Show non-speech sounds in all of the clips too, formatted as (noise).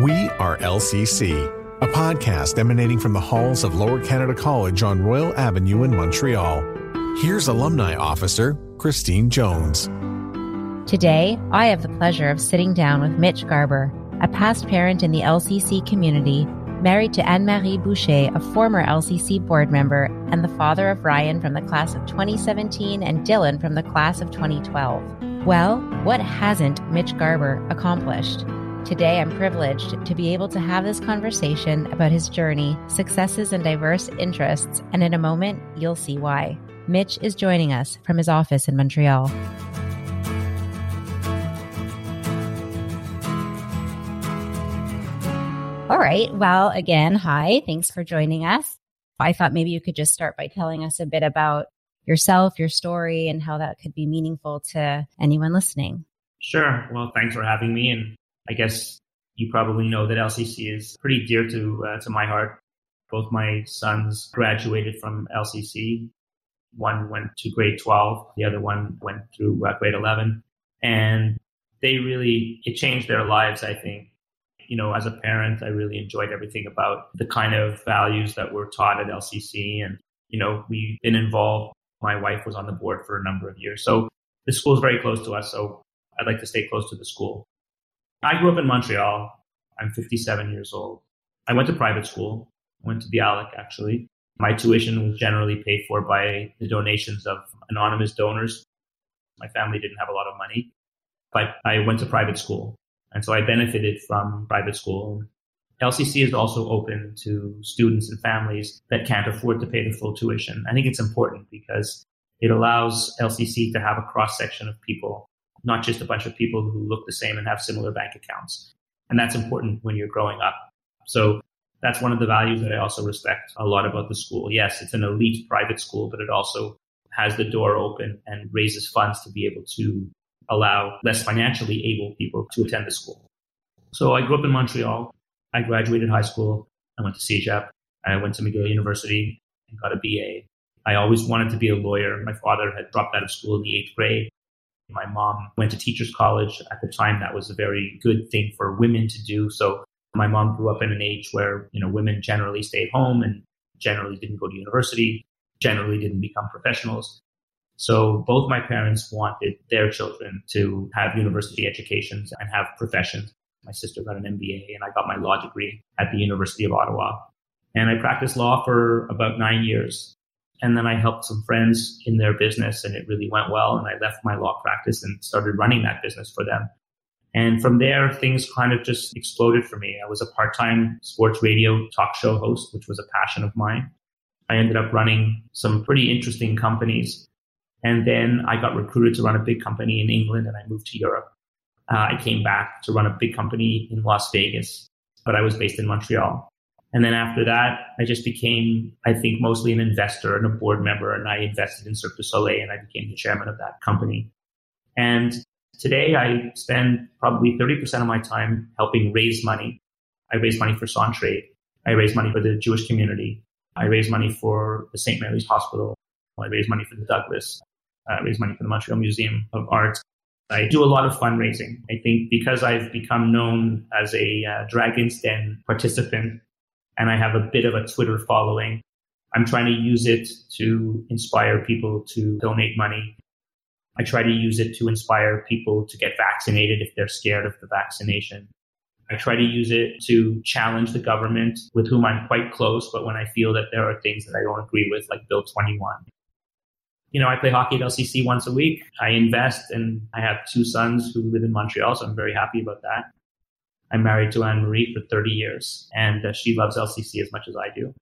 We are LCC, a podcast emanating from the halls of Lower Canada College on Royal Avenue in Montreal. Here's Alumni Officer Christine Jones. Today, I have the pleasure of sitting down with Mitch Garber, a past parent in the LCC community, married to Anne Marie Boucher, a former LCC board member, and the father of Ryan from the class of 2017 and Dylan from the class of 2012. Well, what hasn't Mitch Garber accomplished? Today, I'm privileged to be able to have this conversation about his journey, successes, and diverse interests, and in a moment, you'll see why. Mitch is joining us from his office in Montreal. All right. Well, again, hi. Thanks for joining us. I thought maybe you could just start by telling us a bit about yourself, your story, and how that could be meaningful to anyone listening. Sure. Well, thanks for having me. And I guess you probably know that LCC is pretty dear to uh, to my heart. Both my sons graduated from LCC. One went to grade 12, the other one went through uh, grade 11. And they really, it changed their lives, I think. You know, as a parent, I really enjoyed everything about the kind of values that were taught at LCC. And, you know, we've been involved. My wife was on the board for a number of years. So the school is very close to us. So I'd like to stay close to the school. I grew up in Montreal. I'm 57 years old. I went to private school. Went to Bialik, actually. My tuition was generally paid for by the donations of anonymous donors. My family didn't have a lot of money, but I went to private school. And so I benefited from private school. LCC is also open to students and families that can't afford to pay the full tuition. I think it's important because it allows LCC to have a cross section of people not just a bunch of people who look the same and have similar bank accounts. And that's important when you're growing up. So that's one of the values that I also respect a lot about the school. Yes, it's an elite private school, but it also has the door open and raises funds to be able to allow less financially able people to attend the school. So I grew up in Montreal. I graduated high school. I went to CEGEP. I went to McGill University and got a BA. I always wanted to be a lawyer. My father had dropped out of school in the eighth grade my mom went to teachers college. At the time, that was a very good thing for women to do. So my mom grew up in an age where, you know, women generally stayed home and generally didn't go to university, generally didn't become professionals. So both my parents wanted their children to have university educations and have professions. My sister got an MBA and I got my law degree at the University of Ottawa. And I practiced law for about nine years. And then I helped some friends in their business and it really went well. And I left my law practice and started running that business for them. And from there, things kind of just exploded for me. I was a part time sports radio talk show host, which was a passion of mine. I ended up running some pretty interesting companies. And then I got recruited to run a big company in England and I moved to Europe. Uh, I came back to run a big company in Las Vegas, but I was based in Montreal. And then after that, I just became, I think, mostly an investor and a board member. And I invested in Cirque du Soleil and I became the chairman of that company. And today I spend probably 30% of my time helping raise money. I raise money for Centraide. I raise money for the Jewish community. I raise money for the St. Mary's Hospital. I raise money for the Douglas. I raise money for the Montreal Museum of Art. I do a lot of fundraising. I think because I've become known as a uh, Dragon's Den participant and I have a bit of a Twitter following. I'm trying to use it to inspire people to donate money. I try to use it to inspire people to get vaccinated if they're scared of the vaccination. I try to use it to challenge the government with whom I'm quite close, but when I feel that there are things that I don't agree with, like Bill 21. You know, I play hockey at LCC once a week. I invest and I have two sons who live in Montreal, so I'm very happy about that. I'm married to Anne Marie for 30 years, and uh, she loves LCC as much as I do.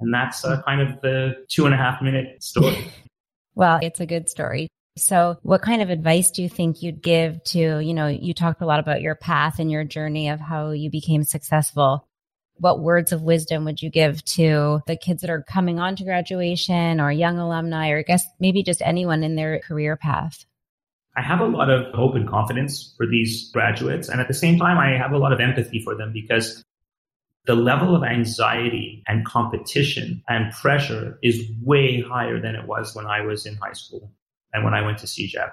And that's uh, kind of the two and a half minute story. (laughs) well, it's a good story. So, what kind of advice do you think you'd give to, you know, you talked a lot about your path and your journey of how you became successful. What words of wisdom would you give to the kids that are coming on to graduation or young alumni, or I guess maybe just anyone in their career path? I have a lot of hope and confidence for these graduates. And at the same time, I have a lot of empathy for them because the level of anxiety and competition and pressure is way higher than it was when I was in high school and when I went to CEGEP.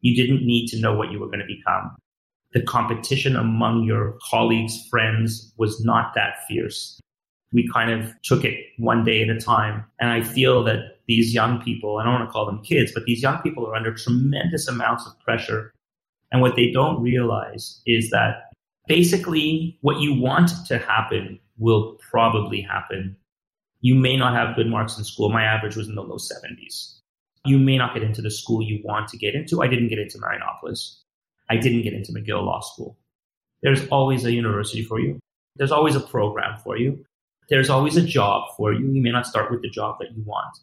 You didn't need to know what you were going to become. the competition among your colleagues, friends was not that fierce. We kind of took it one day at a time. And I feel that these young people, I don't want to call them kids, but these young people are under tremendous amounts of pressure. And what they don't realize is that basically what you want to happen will probably happen. You may not have good marks in school. My average was in the low 70s. You may not get into the school you want to get into. I didn't get into Marianopolis. I didn't get into McGill Law School. There's always a university for you. There's always a program for you. There's always a job for you. You may not start with the job that you want.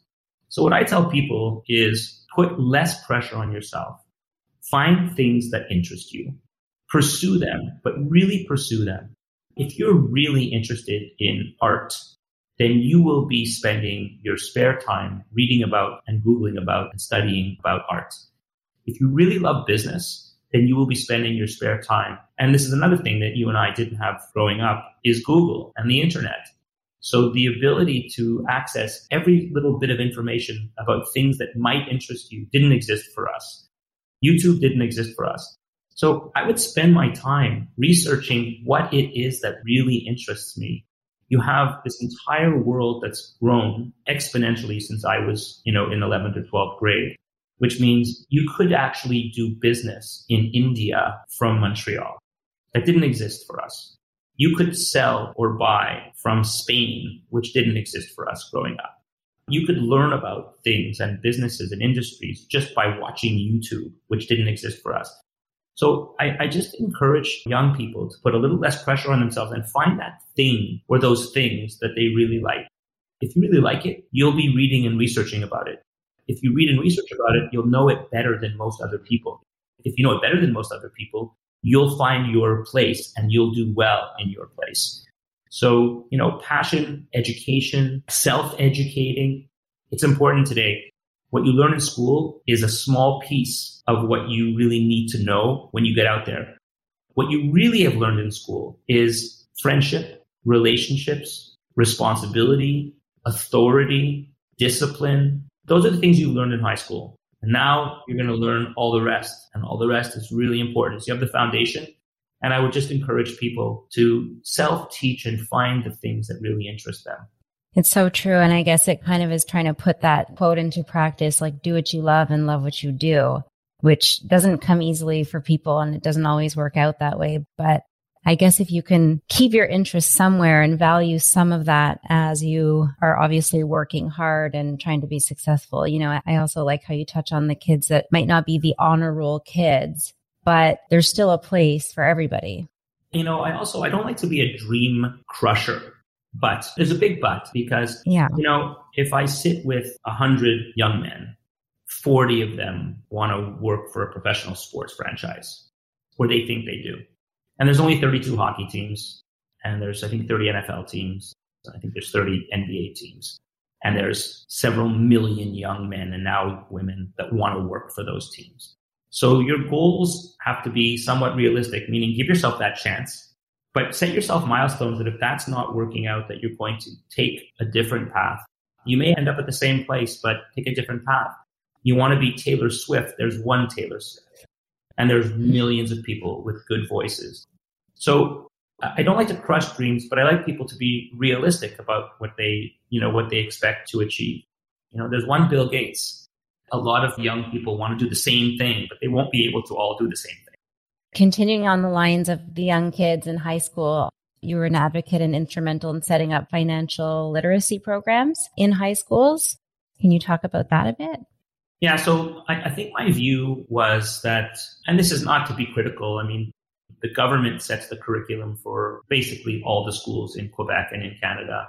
So what I tell people is put less pressure on yourself. Find things that interest you. Pursue them, but really pursue them. If you're really interested in art, then you will be spending your spare time reading about and Googling about and studying about art. If you really love business, then you will be spending your spare time. And this is another thing that you and I didn't have growing up is Google and the internet. So the ability to access every little bit of information about things that might interest you didn't exist for us. YouTube didn't exist for us. So I would spend my time researching what it is that really interests me. You have this entire world that's grown exponentially since I was, you know, in 11th or 12th grade, which means you could actually do business in India from Montreal. That didn't exist for us you could sell or buy from Spain, which didn't exist for us growing up. You could learn about things and businesses and industries just by watching YouTube, which didn't exist for us. So I, I, just encourage young people to put a little less pressure on themselves and find that thing or those things that they really like. If you really like it, you'll be reading and researching about it. If you read and research about it, you'll know it better than most other people. If you know it better than most other people, you'll find your place and you'll do well in your place. So, you know, passion, education, self educating, it's important today. What you learn in school is a small piece of what you really need to know when you get out there. What you really have learned in school is friendship, relationships, responsibility, authority, discipline. Those are the things you learned in high school. And now you're going to learn all the rest, and all the rest is really important. So you have the foundation. And I would just encourage people to self teach and find the things that really interest them. It's so true. And I guess it kind of is trying to put that quote into practice like, do what you love and love what you do, which doesn't come easily for people and it doesn't always work out that way. But I guess if you can keep your interest somewhere and value some of that as you are obviously working hard and trying to be successful. You know, I also like how you touch on the kids that might not be the honor roll kids, but there's still a place for everybody. You know, I also I don't like to be a dream crusher. But there's a big but because yeah. you know, if I sit with a hundred young men, 40 of them want to work for a professional sports franchise, or they think they do. And there's only 32 hockey teams, and there's, I think, 30 NFL teams. I think there's 30 NBA teams. And there's several million young men and now women that want to work for those teams. So your goals have to be somewhat realistic, meaning give yourself that chance, but set yourself milestones that if that's not working out, that you're going to take a different path. You may end up at the same place, but take a different path. You want to be Taylor Swift. There's one Taylor Swift and there's millions of people with good voices. So I don't like to crush dreams, but I like people to be realistic about what they, you know, what they expect to achieve. You know, there's one Bill Gates. A lot of young people want to do the same thing, but they won't be able to all do the same thing. Continuing on the lines of the young kids in high school, you were an advocate and instrumental in setting up financial literacy programs in high schools. Can you talk about that a bit? Yeah, so I, I, think my view was that, and this is not to be critical. I mean, the government sets the curriculum for basically all the schools in Quebec and in Canada.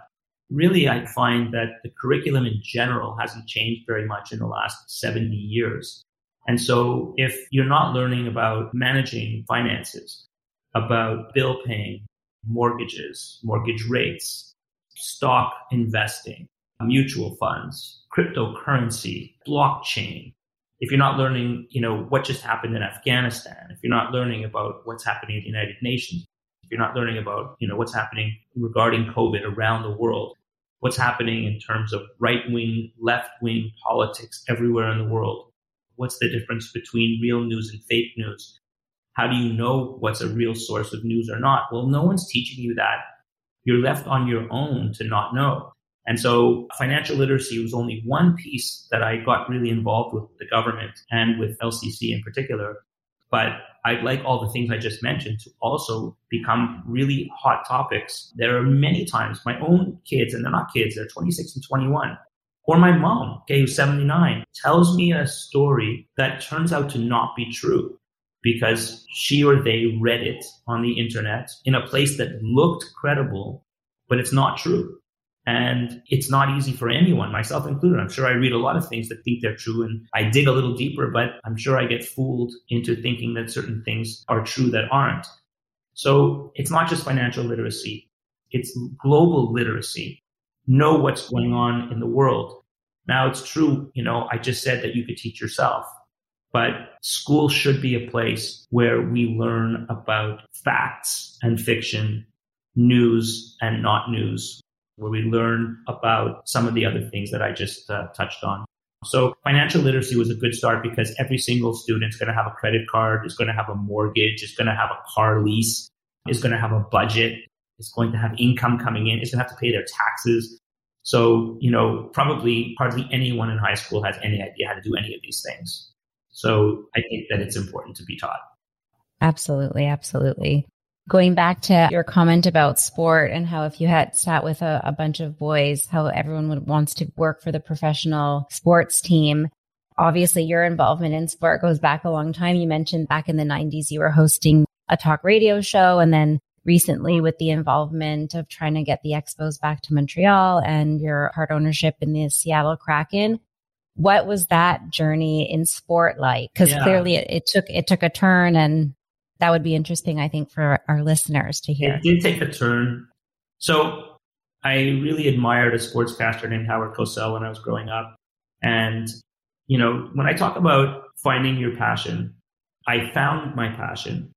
Really, I find that the curriculum in general hasn't changed very much in the last 70 years. And so if you're not learning about managing finances, about bill paying, mortgages, mortgage rates, stock investing, mutual funds, cryptocurrency, blockchain, if you're not learning, you know, what just happened in Afghanistan, if you're not learning about what's happening at the United Nations, if you're not learning about, you know, what's happening regarding COVID around the world, what's happening in terms of right wing, left wing politics everywhere in the world, what's the difference between real news and fake news? How do you know what's a real source of news or not? Well, no one's teaching you that. You're left on your own to not know. And so financial literacy was only one piece that I got really involved with the government and with LCC in particular. But I'd like all the things I just mentioned to also become really hot topics. There are many times my own kids, and they're not kids, they're 26 and 21, or my mom, okay, who's 79, tells me a story that turns out to not be true because she or they read it on the internet in a place that looked credible, but it's not true. And it's not easy for anyone, myself included. I'm sure I read a lot of things that think they're true and I dig a little deeper, but I'm sure I get fooled into thinking that certain things are true that aren't. So it's not just financial literacy. It's global literacy. Know what's going on in the world. Now it's true, you know, I just said that you could teach yourself, but school should be a place where we learn about facts and fiction, news and not news, where we learn about some of the other things that I just uh, touched on. So financial literacy was a good start because every single student is going to have a credit card, is going to have a mortgage, is going to have a car lease, is going to have a budget, is going to have income coming in, is going to have to pay their taxes. So, you know, probably hardly anyone in high school has any idea how to do any of these things. So I think that it's important to be taught. Absolutely. Absolutely going back to your comment about sport and how if you had sat with a, a bunch of boys, how everyone would wants to work for the professional sports team. Obviously, your involvement in sport goes back a long time. You mentioned back in the 90s, you were hosting a talk radio show and then recently with the involvement of trying to get the Expos back to Montreal and your part ownership in the Seattle Kraken. What was that journey in sport like? Because yeah. clearly it, it, took it took a turn and that would be interesting, I think, for our listeners to hear. It did take a turn. So I really admired a sportscaster named Howard Cosell when I was growing up. And, you know, when I talk about finding your passion, I found my passion.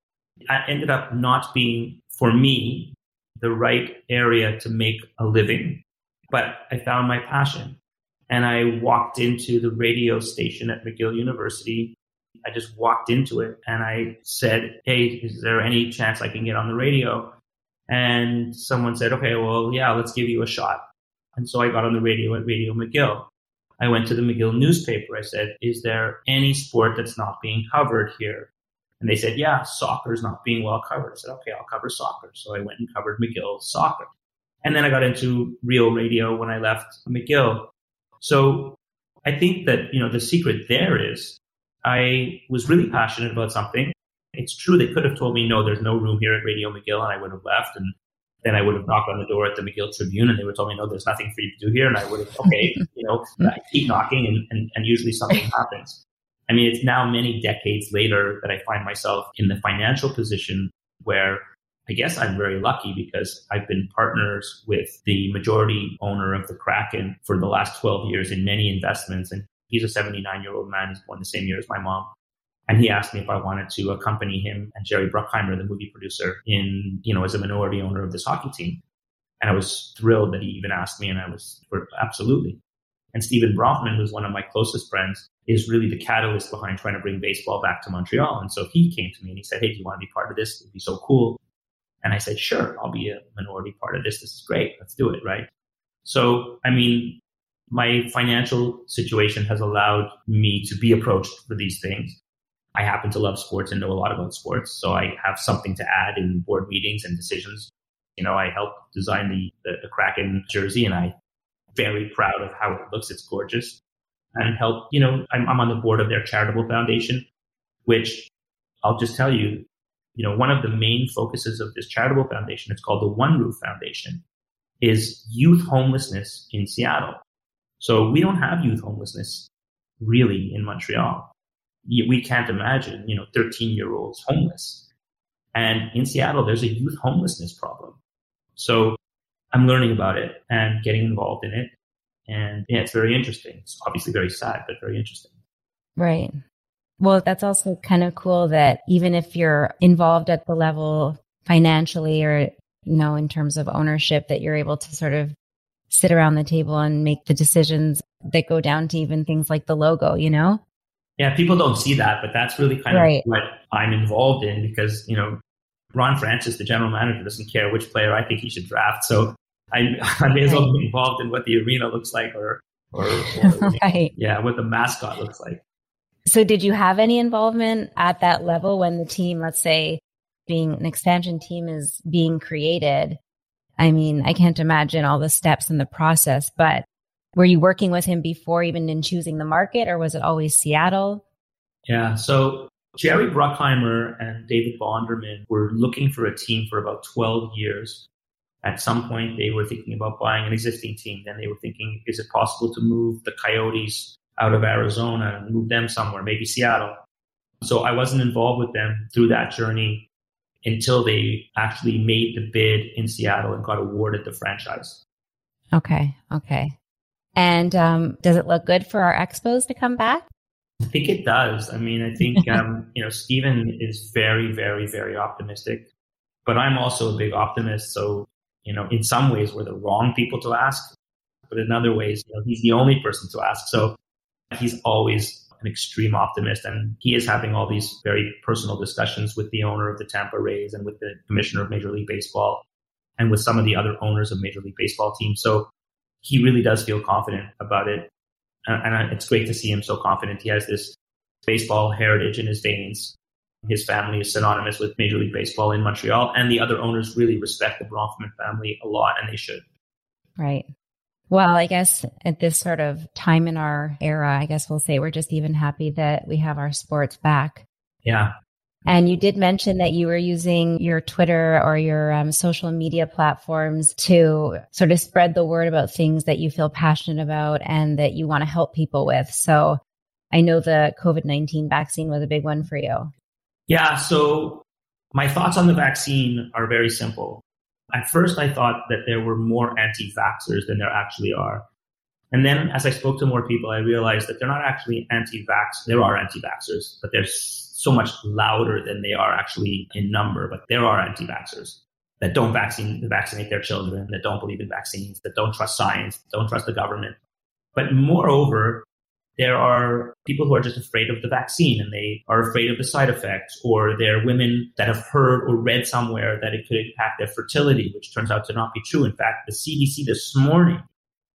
I ended up not being, for me, the right area to make a living, but I found my passion. And I walked into the radio station at McGill University I just walked into it and I said, Hey, is there any chance I can get on the radio? And someone said, Okay, well, yeah, let's give you a shot. And so I got on the radio at Radio McGill. I went to the McGill newspaper. I said, Is there any sport that's not being covered here? And they said, Yeah, soccer is not being well covered. I said, Okay, I'll cover soccer. So I went and covered McGill soccer. And then I got into real radio when I left McGill. So I think that, you know, the secret there is I was really passionate about something. It's true they could have told me, no, there's no room here at Radio McGill, and I would have left. And then I would have knocked on the door at the McGill Tribune, and they would have told me, no, there's nothing for you to do here. And I would have, okay, (laughs) you know, I keep knocking, and, and, and usually something (laughs) happens. I mean, it's now many decades later that I find myself in the financial position where I guess I'm very lucky because I've been partners with the majority owner of the Kraken for the last 12 years in many investments. And He's a 79 year old man. He's born the same year as my mom. And he asked me if I wanted to accompany him and Jerry Bruckheimer, the movie producer, in, you know, as a minority owner of this hockey team. And I was thrilled that he even asked me, and I was absolutely. And Stephen Bronfman, who's one of my closest friends, is really the catalyst behind trying to bring baseball back to Montreal. And so he came to me and he said, Hey, do you want to be part of this? It'd be so cool. And I said, Sure, I'll be a minority part of this. This is great. Let's do it. Right. So, I mean, my financial situation has allowed me to be approached for these things. I happen to love sports and know a lot about sports, so I have something to add in board meetings and decisions. You know, I helped design the, the, the Kraken jersey, and I'm very proud of how it looks. It's gorgeous. And help, you know, I'm, I'm on the board of their charitable foundation, which I'll just tell you, you know, one of the main focuses of this charitable foundation, it's called the One Roof Foundation, is youth homelessness in Seattle. So we don't have youth homelessness really in Montreal. We can't imagine, you know, 13 year olds homeless. And in Seattle, there's a youth homelessness problem. So I'm learning about it and getting involved in it. And yeah, it's very interesting. It's obviously very sad, but very interesting. Right. Well, that's also kind of cool that even if you're involved at the level financially or, you know, in terms of ownership, that you're able to sort of sit around the table and make the decisions that go down to even things like the logo, you know? Yeah, people don't see that, but that's really kind Right. of what I'm involved in because, you know, Ron Francis, the general manager, doesn't care which player I think he should draft. So I, (laughs) I may as well be involved in what the arena looks like or, or, or (laughs) right. yeah, what the mascot looks like. So did you have any involvement at that level when the team, let's say, being an expansion team is being created? I mean, I can't imagine all the steps in the process, but were you working with him before even in choosing the market or was it always Seattle? Yeah. So Jerry Bruckheimer and David Bonderman were looking for a team for about 12 years. At some point, they were thinking about buying an existing team. Then they were thinking, is it possible to move the Coyotes out of Arizona and move them somewhere, maybe Seattle? So I wasn't involved with them through that journey until they actually made the bid in Seattle and got awarded the franchise. Okay. Okay. And um, does it look good for our expos to come back? I think it does. I mean, I think, (laughs) um, you know, Stephen is very, very, very optimistic, but I'm also a big optimist. So, you know, in some ways we're the wrong people to ask, but in other ways, you know, he's the only person to ask. So he's always an extreme optimist and he is having all these very personal discussions with the owner of the Tampa Rays and with the commissioner of Major League Baseball and with some of the other owners of Major League Baseball teams. So he really does feel confident about it and, it's great to see him so confident. He has this baseball heritage in his veins. His family is synonymous with Major League Baseball in Montreal, and the other owners really respect the Bronfman family a lot, and they should. Right. Well, I guess at this sort of time in our era, I guess we'll say we're just even happy that we have our sports back. Yeah. And you did mention that you were using your Twitter or your um, social media platforms to sort of spread the word about things that you feel passionate about and that you want to help people with. So I know the COVID 19 vaccine was a big one for you. Yeah. So my thoughts on the vaccine are very simple. At first, I thought that there were more anti vaxxers than there actually are. And then as I spoke to more people, I realized that they're not actually anti vax. There are anti vaxxers, but they're so much louder than they are actually in number. But there are anti vaxxers that don't vaccine, vaccinate their children, that don't believe in vaccines, that don't trust science, don't trust the government. But moreover, there are people who are just afraid of the vaccine and they are afraid of the side effects, or they're women that have heard or read somewhere that it could impact their fertility, which turns out to not be true. In fact, the CDC this morning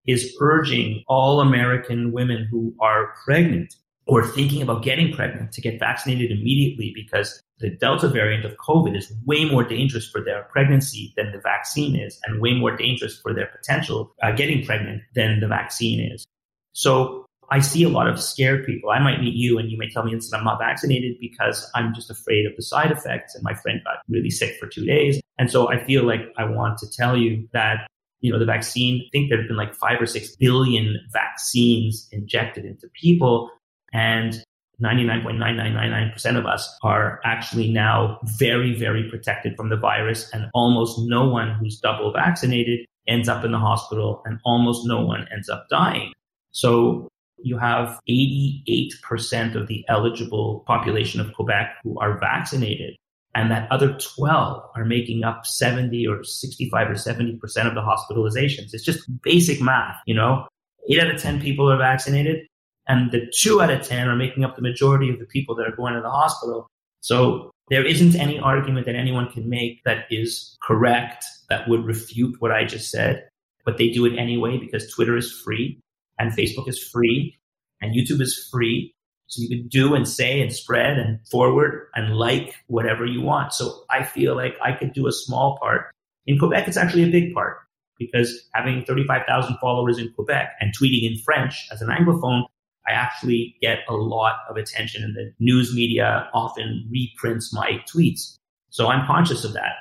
is urging all American women who are pregnant or thinking about getting pregnant to get vaccinated immediately because the Delta variant of COVID is way more dangerous for their pregnancy than the vaccine is, and way more dangerous for their potential uh, getting pregnant than the vaccine is. So I see a lot of scared people. I might meet you and you may tell me instead I'm not vaccinated because I'm just afraid of the side effects. And my friend got really sick for two days. And so I feel like I want to tell you that, you know, the vaccine, I think there have been like five or six billion vaccines injected into people. And 99.9999% of us are actually now very, very protected from the virus. And almost no one who's double vaccinated ends up in the hospital and almost no one ends up dying. So you have 88% of the eligible population of Quebec who are vaccinated. And that other 12 are making up 70 or 65 or 70% of the hospitalizations. It's just basic math, you know? Eight out of 10 people are vaccinated and the two out of 10 are making up the majority of the people that are going to the hospital. So there isn't any argument that anyone can make that is correct that would refute what I just said, but they do it anyway because Twitter is free and Facebook is free and YouTube is free. So you can do and say and spread and forward and like whatever you want. So I feel like I could do a small part. In Quebec, it's actually a big part because having 35,000 followers in Quebec and tweeting in French as an Anglophone, I actually get a lot of attention and the news media often reprints my tweets. So I'm conscious of that.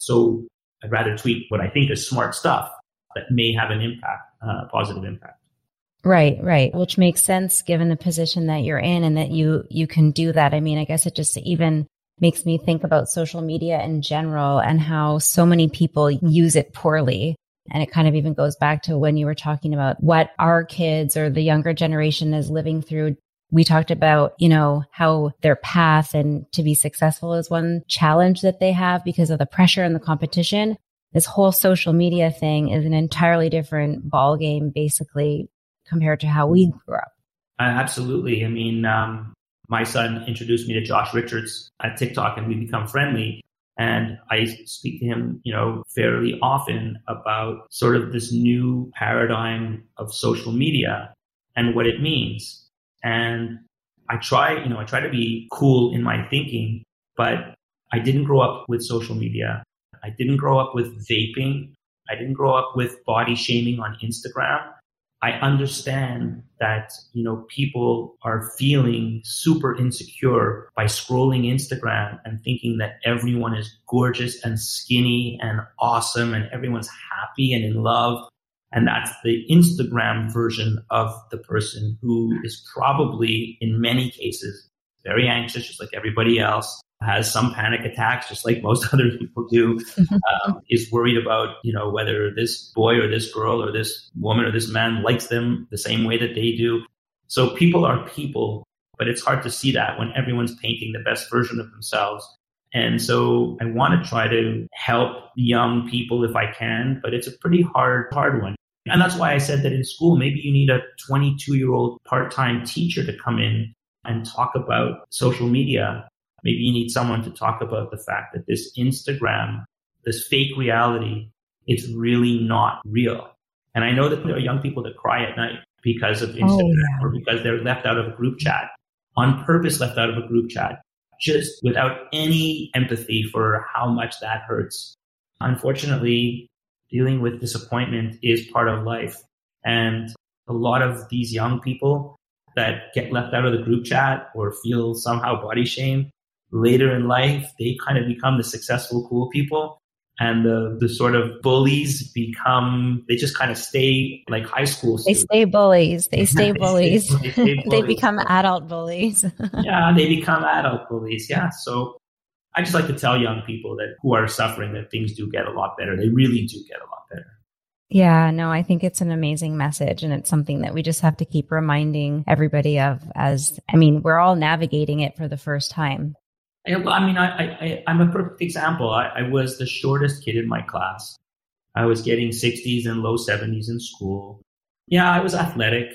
So I'd rather tweet what I think is smart stuff that may have an impact, uh, positive impact. Right, right. Which makes sense given the position that you're in and that you you can do that. I mean, I guess it just even makes me think about social media in general and how so many people use it poorly. And it kind of even goes back to when you were talking about what our kids or the younger generation is living through. We talked about, you know, how their path and to be successful is one challenge that they have because of the pressure and the competition. This whole social media thing is an entirely different ball game, basically, compared to how we grew up. Uh, absolutely. I mean, um, my son introduced me to Josh Richards at TikTok and we become friendly. And I speak to him, you know, fairly often about sort of this new paradigm of social media and what it means. And I try, you know, I try to be cool in my thinking, but I didn't grow up with social media. I didn't grow up with vaping. I didn't grow up with body shaming on Instagram. I understand that, you know, people are feeling super insecure by scrolling Instagram and thinking that everyone is gorgeous and skinny and awesome and everyone's happy and in love. And that's the Instagram version of the person who is probably in many cases very anxious, just like everybody else, has some panic attacks, just like most (laughs) other people do, mm-hmm. um, is worried about, you know, whether this boy or this girl or this woman or this man likes them the same way that they do. So people are people, but it's hard to see that when everyone's painting the best version of themselves. And so I want to try to help young people if I can, but it's a pretty hard, hard one. And that's why I said that in school, maybe you need a 22 year old part time teacher to come in and talk about social media Maybe you need someone to talk about the fact that this Instagram, this fake reality, it's really not real. And I know that there are young people that cry at night because of oh, Instagram oh, yeah. or because they're left out of a group chat, on purpose left out of a group chat, just without any empathy for how much that hurts. Unfortunately, dealing with disappointment is part of life. And a lot of these young people that get left out of the group chat or feel somehow body shame, later in life, they kind of become the successful, cool people. And the, the sort of bullies become, they just kind of stay like high school. Students. They (laughs) stay bullies. They stay (laughs) bullies. they, stay, they, they become adult bullies. (laughs) yeah, they become adult bullies. Yeah. So I just like to tell young people that who are suffering that things do get a lot better. They really do get a lot better. Yeah, no, I think it's an amazing message and it's something that we just have to keep reminding everybody of as I mean, we're all navigating it for the first time. I mean, I, I, I'm a perfect example. I, I was the shortest kid in my class. I was getting 60s and low 70s in school. Yeah, I was athletic.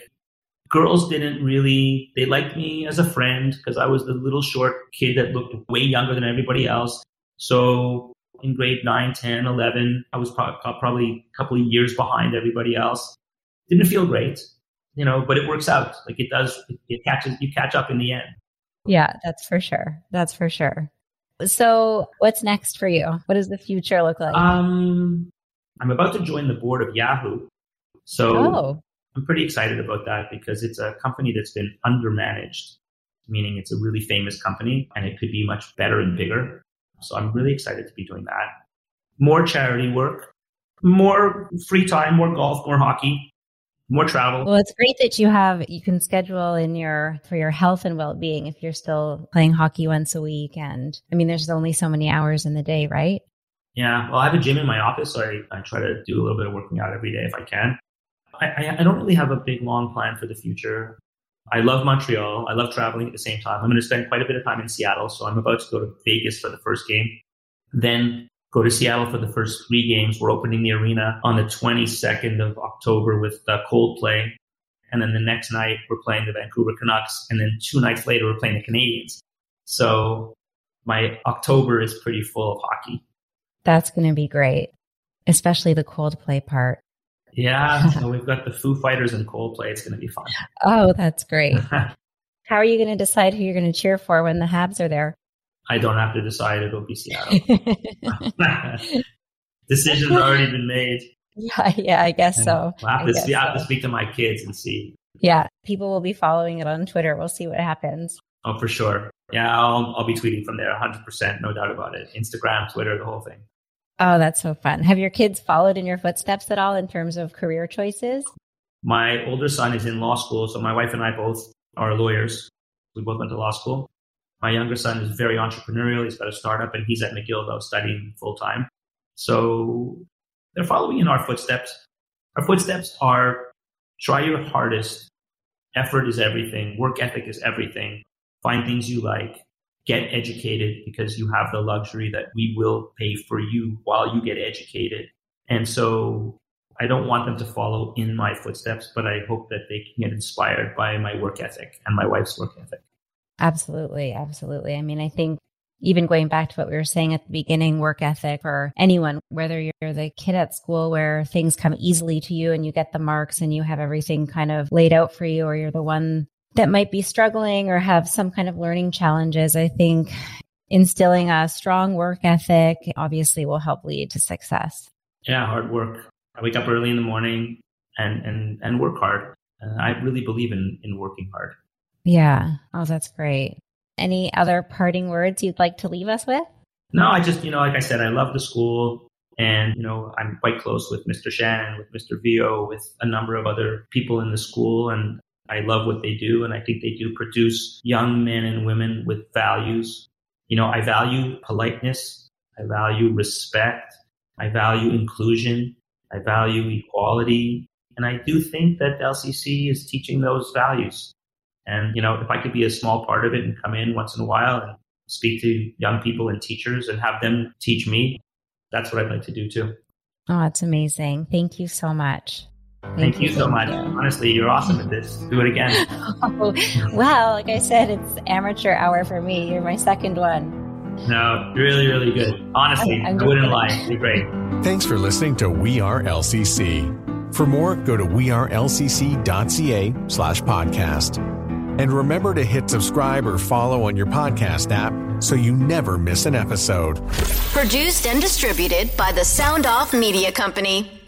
Girls didn't really, they liked me as a friend because I was the little short kid that looked way younger than everybody else. So in grade 9, 10, 11, I was probably a couple of years behind everybody else. Didn't feel great, you know, but it works out. Like it does, it catches, you catch up in the end. Yeah, that's for sure. That's for sure. So, what's next for you? What does the future look like? Um, I'm about to join the board of Yahoo. So, oh. I'm pretty excited about that because it's a company that's been undermanaged, meaning it's a really famous company and it could be much better and bigger. So, I'm really excited to be doing that. More charity work, more free time, more golf, more hockey more travel. Well, it's great that you have you can schedule in your for your health and well being if you're still playing hockey once a week. And I mean, there's only so many hours in the day, right? Yeah. Well, I have a gym in my office, so I, I try to do a little bit of working out every day if I can. I, I, I don't really have a big long plan for the future. I love Montreal. I love traveling at the same time. I'm going to spend quite a bit of time in Seattle, so I'm about to go to Vegas for the first game. Then go to Seattle for the first three games. We're opening the arena on the 22nd of October with uh, Coldplay. And then the next night, we're playing the Vancouver Canucks. And then two nights later, we're playing the Canadiens. So my October is pretty full of hockey. That's going to be great, especially the Coldplay part. Yeah. (laughs) so we've got the Foo Fighters and Coldplay. It's going to be fun. Oh, that's great. (laughs) How are you going to decide who you're going to cheer for when the Habs are there? I don't have to decide. It'll be Seattle. (laughs) Decision's have already been made. Yeah, yeah, I guess so. We'll have, to, so. have to speak to my kids and see. Yeah, people will be following it on Twitter. We'll see what happens. Oh, for sure. Yeah, I'll, I'll be tweeting from there 100%, no doubt about it. Instagram, Twitter, the whole thing. Oh, that's so fun. Have your kids followed in your footsteps at all in terms of career choices? My older son is in law school, so my wife and I both are lawyers. We both went to law school. My younger son is very entrepreneurial. He's got a startup and he's at McGill though studying full time. So they're following in our footsteps. Our footsteps are try your hardest. Effort is everything. Work ethic is everything. Find things you like. Get educated because you have the luxury that we will pay for you while you get educated. And so I don't want them to follow in my footsteps, but I hope that they can get inspired by my work ethic and my wife's work ethic. Absolutely. Absolutely. I mean, I think even going back to what we were saying at the beginning, work ethic for anyone, whether you're the kid at school where things come easily to you and you get the marks and you have everything kind of laid out for you, or you're the one that might be struggling or have some kind of learning challenges, I think instilling a strong work ethic obviously will help lead to success. Yeah, hard work. I wake up early in the morning and and and work hard. Uh, I really believe in in working hard. Yeah. Oh, that's great. Any other parting words you'd like to leave us with? No, I just, you know, like I said, I love the school and, you know, I'm quite close with Mr. Shan, with Mr. Vio, with a number of other people in the school. And I love what they do. And I think they do produce young men and women with values. You know, I value politeness. I value respect. I value inclusion. I value equality. And I do think that LCC is teaching those values. And, you know, if I could be a small part of it and come in once in a while and speak to young people and teachers and have them teach me, that's what I'd like to do too. Oh, it's amazing. Thank you so much. Thank, Thank you, you so much. You. Honestly, you're awesome at this. Do it again. (laughs) oh, well, like I said, it's amateur hour for me. You're my second one. No, really, really good. Honestly, I, I wouldn't lie. You're great. Thanks for listening to We Are LCC. For more, go to wearelcc.ca slash podcast. And remember to hit subscribe or follow on your podcast app so you never miss an episode. Produced and distributed by the Sound Off Media Company.